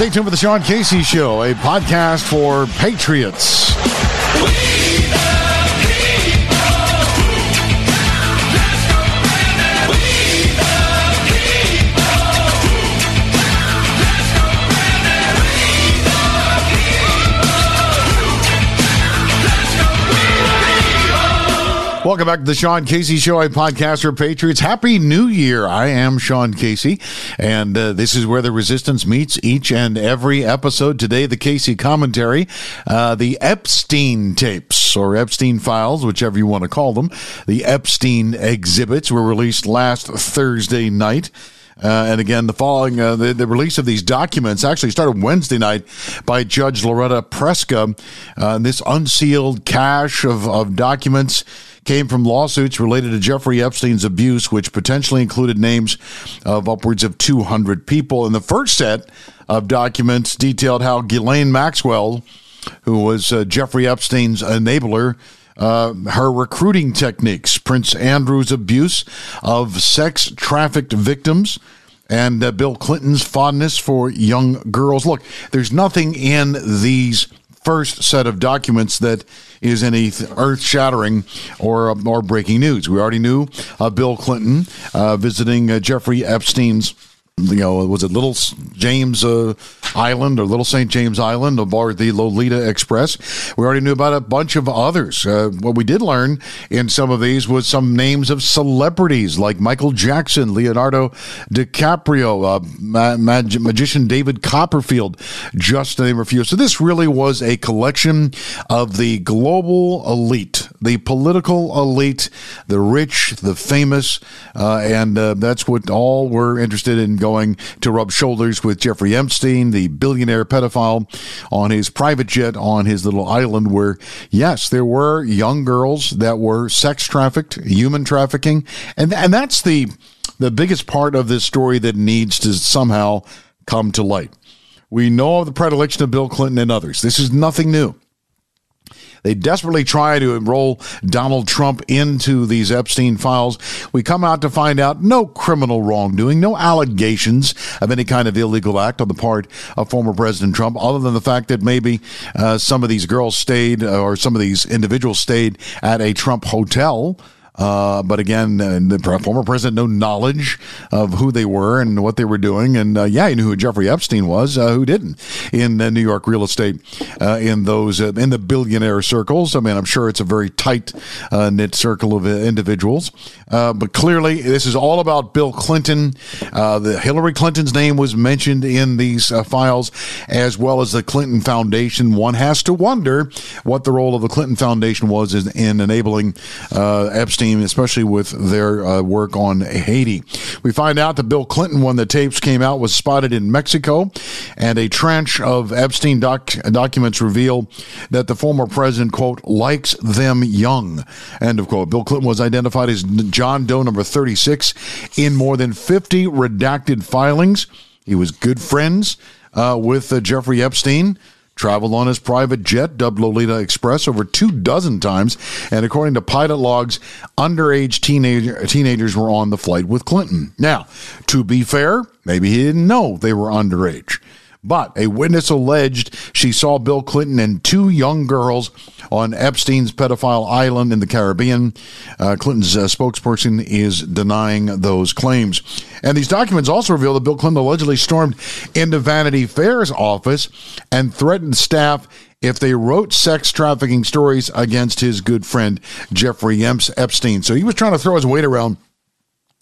Stay tuned for the Sean Casey Show, a podcast for patriots. Welcome back to the Sean Casey Show, a podcast for Patriots. Happy New Year. I am Sean Casey, and uh, this is where the resistance meets each and every episode. Today, the Casey commentary, uh, the Epstein tapes, or Epstein files, whichever you want to call them. The Epstein exhibits were released last Thursday night. Uh, and again, the following uh, the, the, release of these documents actually started Wednesday night by Judge Loretta Preska. Uh, this unsealed cache of, of documents came from lawsuits related to Jeffrey Epstein's abuse, which potentially included names of upwards of 200 people. And the first set of documents detailed how Ghislaine Maxwell, who was uh, Jeffrey Epstein's enabler, uh, her recruiting techniques, Prince Andrew's abuse of sex trafficked victims, and uh, Bill Clinton's fondness for young girls. Look, there's nothing in these first set of documents that is any earth shattering or, or breaking news. We already knew uh, Bill Clinton uh, visiting uh, Jeffrey Epstein's you know, was it Little James uh, Island or Little St. James Island aboard the Lolita Express? We already knew about a bunch of others. Uh, what we did learn in some of these was some names of celebrities like Michael Jackson, Leonardo DiCaprio, uh, ma- mag- magician David Copperfield, just to name a few. So this really was a collection of the global elite, the political elite, the rich, the famous, uh, and uh, that's what all we're interested in going to rub shoulders with Jeffrey Epstein, the billionaire pedophile, on his private jet on his little island where, yes, there were young girls that were sex trafficked, human trafficking. And, and that's the, the biggest part of this story that needs to somehow come to light. We know of the predilection of Bill Clinton and others. This is nothing new. They desperately try to enroll Donald Trump into these Epstein files. We come out to find out no criminal wrongdoing, no allegations of any kind of illegal act on the part of former President Trump, other than the fact that maybe uh, some of these girls stayed uh, or some of these individuals stayed at a Trump hotel. Uh, but again, uh, the former president no knowledge of who they were and what they were doing. And uh, yeah, he knew who Jeffrey Epstein was. Uh, who didn't in New York real estate uh, in those in the billionaire circles? I mean, I'm sure it's a very tight knit circle of individuals. but clearly, this is all about Bill Clinton. the Hillary Clinton's name was mentioned in these files, as well as the Clinton Foundation. One has to wonder what the role of the Clinton Foundation was in, in enabling Epstein especially with their uh, work on Haiti. We find out that Bill Clinton, when the tapes came out, was spotted in Mexico, and a tranche of Epstein doc- documents reveal that the former president, quote, likes them young, end of quote. Bill Clinton was identified as John Doe number 36 in more than 50 redacted filings. He was good friends uh, with uh, Jeffrey Epstein traveled on his private jet dubbed Lolita Express over two dozen times, and according to pilot logs, underage teenager, teenagers were on the flight with Clinton. Now, to be fair, maybe he didn't know they were underage. But a witness alleged she saw Bill Clinton and two young girls on Epstein's pedophile island in the Caribbean. Uh, Clinton's uh, spokesperson is denying those claims. And these documents also reveal that Bill Clinton allegedly stormed into Vanity Fair's office and threatened staff if they wrote sex trafficking stories against his good friend Jeffrey Epstein. So he was trying to throw his weight around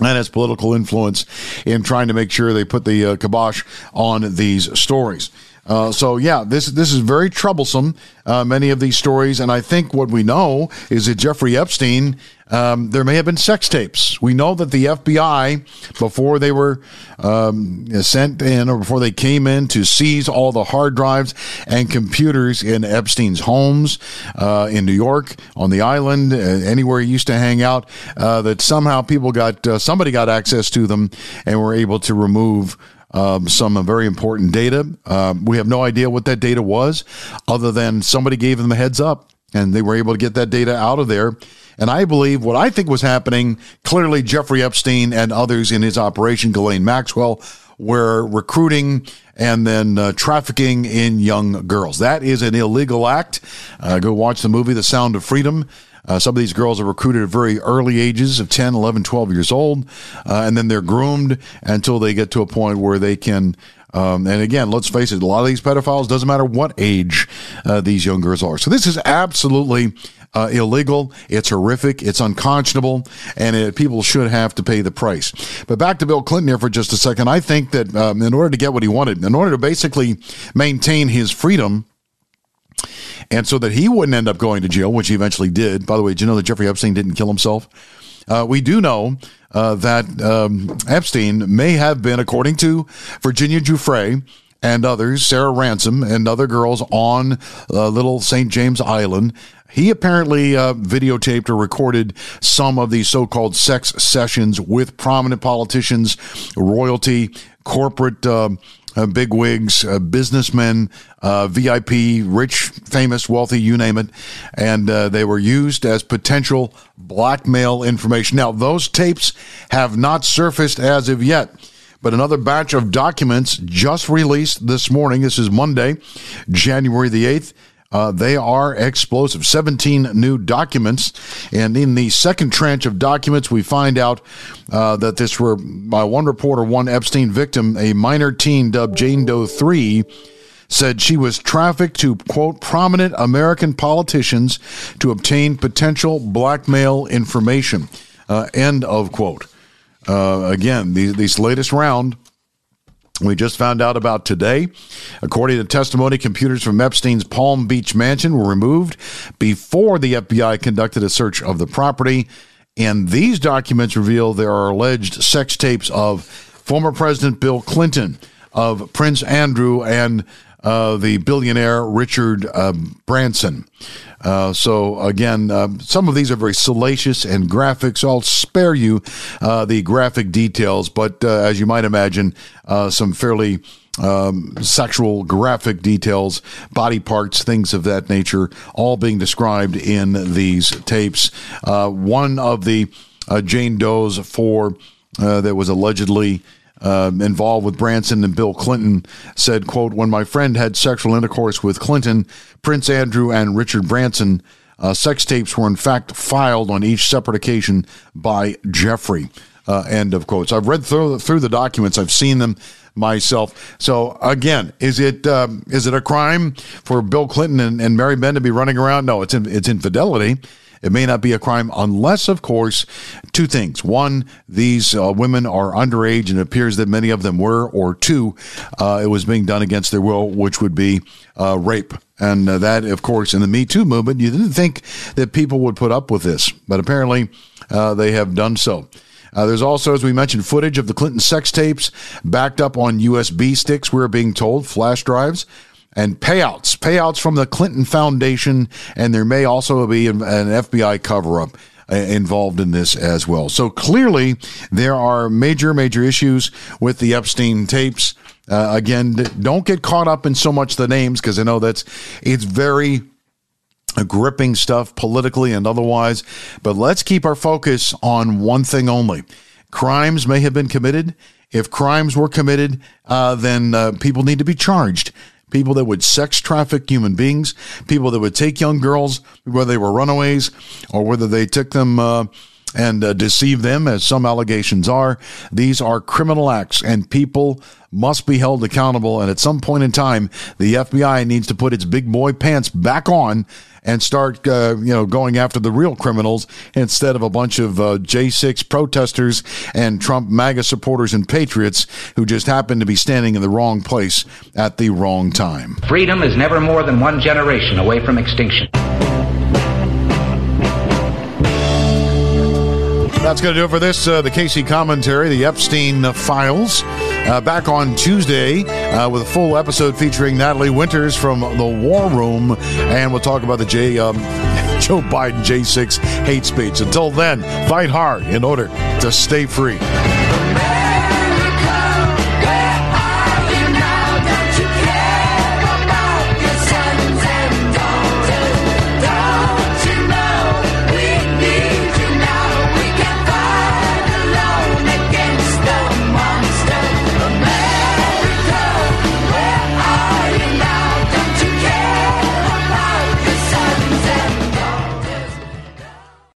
and its political influence in trying to make sure they put the uh, kibosh on these stories. Uh, so yeah, this this is very troublesome. Uh, many of these stories, and I think what we know is that Jeffrey Epstein, um, there may have been sex tapes. We know that the FBI, before they were um, sent in or before they came in to seize all the hard drives and computers in Epstein's homes uh, in New York, on the island, uh, anywhere he used to hang out, uh, that somehow people got somebody got access to them and were able to remove um, some very important data. Uh, we have no idea what that data was, other than somebody gave them a heads up and they were able to get that data out of there. And I believe what I think was happening clearly, Jeffrey Epstein and others in his operation, Ghislaine Maxwell, were recruiting and then uh, trafficking in young girls. That is an illegal act. Uh, go watch the movie The Sound of Freedom. Uh, some of these girls are recruited at very early ages of 10, 11, 12 years old, uh, and then they're groomed until they get to a point where they can. Um, and again, let's face it, a lot of these pedophiles doesn't matter what age uh, these young girls are. So this is absolutely uh, illegal. It's horrific. It's unconscionable, and it, people should have to pay the price. But back to Bill Clinton here for just a second. I think that um, in order to get what he wanted, in order to basically maintain his freedom and so that he wouldn't end up going to jail, which he eventually did. By the way, did you know that Jeffrey Epstein didn't kill himself? Uh, we do know uh, that um, Epstein may have been, according to Virginia Giuffre and others, Sarah Ransom and other girls on uh, Little St. James Island. He apparently uh, videotaped or recorded some of these so called sex sessions with prominent politicians, royalty, corporate. Uh, uh, big wigs, uh, businessmen, uh, VIP, rich, famous, wealthy, you name it. And uh, they were used as potential blackmail information. Now, those tapes have not surfaced as of yet. But another batch of documents just released this morning. This is Monday, January the 8th. Uh, they are explosive. 17 new documents. And in the second tranche of documents, we find out uh, that this were, by one reporter, one Epstein victim, a minor teen dubbed Jane Doe 3, said she was trafficked to, quote, prominent American politicians to obtain potential blackmail information, uh, end of quote. Uh, again, these, these latest round we just found out about today. According to testimony, computers from Epstein's Palm Beach mansion were removed before the FBI conducted a search of the property. And these documents reveal there are alleged sex tapes of former President Bill Clinton, of Prince Andrew, and uh, the billionaire Richard uh, Branson. Uh, so again, uh, some of these are very salacious and graphic. So I'll spare you uh, the graphic details, but uh, as you might imagine, uh, some fairly um, sexual graphic details, body parts, things of that nature, all being described in these tapes. one of the Jane Doe's for that was allegedly uh, involved with Branson and Bill Clinton said, quote, when my friend had sexual intercourse with Clinton, Prince Andrew and Richard Branson, uh, sex tapes were in fact filed on each separate occasion by Jeffrey. Uh, end of quotes. I've read through, through the documents. I've seen them myself. So again, is it um, is it a crime for Bill Clinton and, and Mary Benn to be running around? No, it's in, it's infidelity. It may not be a crime unless, of course, two things. One, these uh, women are underage and it appears that many of them were, or two, uh, it was being done against their will, which would be uh, rape. And uh, that, of course, in the Me Too movement, you didn't think that people would put up with this, but apparently uh, they have done so. Uh, there's also, as we mentioned, footage of the Clinton sex tapes backed up on USB sticks, we're being told, flash drives and payouts, payouts from the Clinton Foundation, and there may also be an FBI cover up uh, involved in this as well. So clearly, there are major, major issues with the Epstein tapes. Uh, again, don't get caught up in so much the names because I know that's it's very gripping stuff politically and otherwise. But let's keep our focus on one thing only. Crimes may have been committed. If crimes were committed, uh, then uh, people need to be charged people that would sex traffic human beings, people that would take young girls, whether they were runaways or whether they took them uh, and uh, deceive them, as some allegations are. These are criminal acts, and people must be held accountable. And at some point in time, the FBI needs to put its big boy pants back on and start, uh, you know, going after the real criminals instead of a bunch of uh, J6 protesters and Trump MAGA supporters and patriots who just happen to be standing in the wrong place at the wrong time. Freedom is never more than one generation away from extinction. That's going to do it for this, uh, the Casey commentary, the Epstein Files. Uh, back on Tuesday uh, with a full episode featuring Natalie Winters from the War Room, and we'll talk about the J, um, Joe Biden J6 hate speech. Until then, fight hard in order to stay free.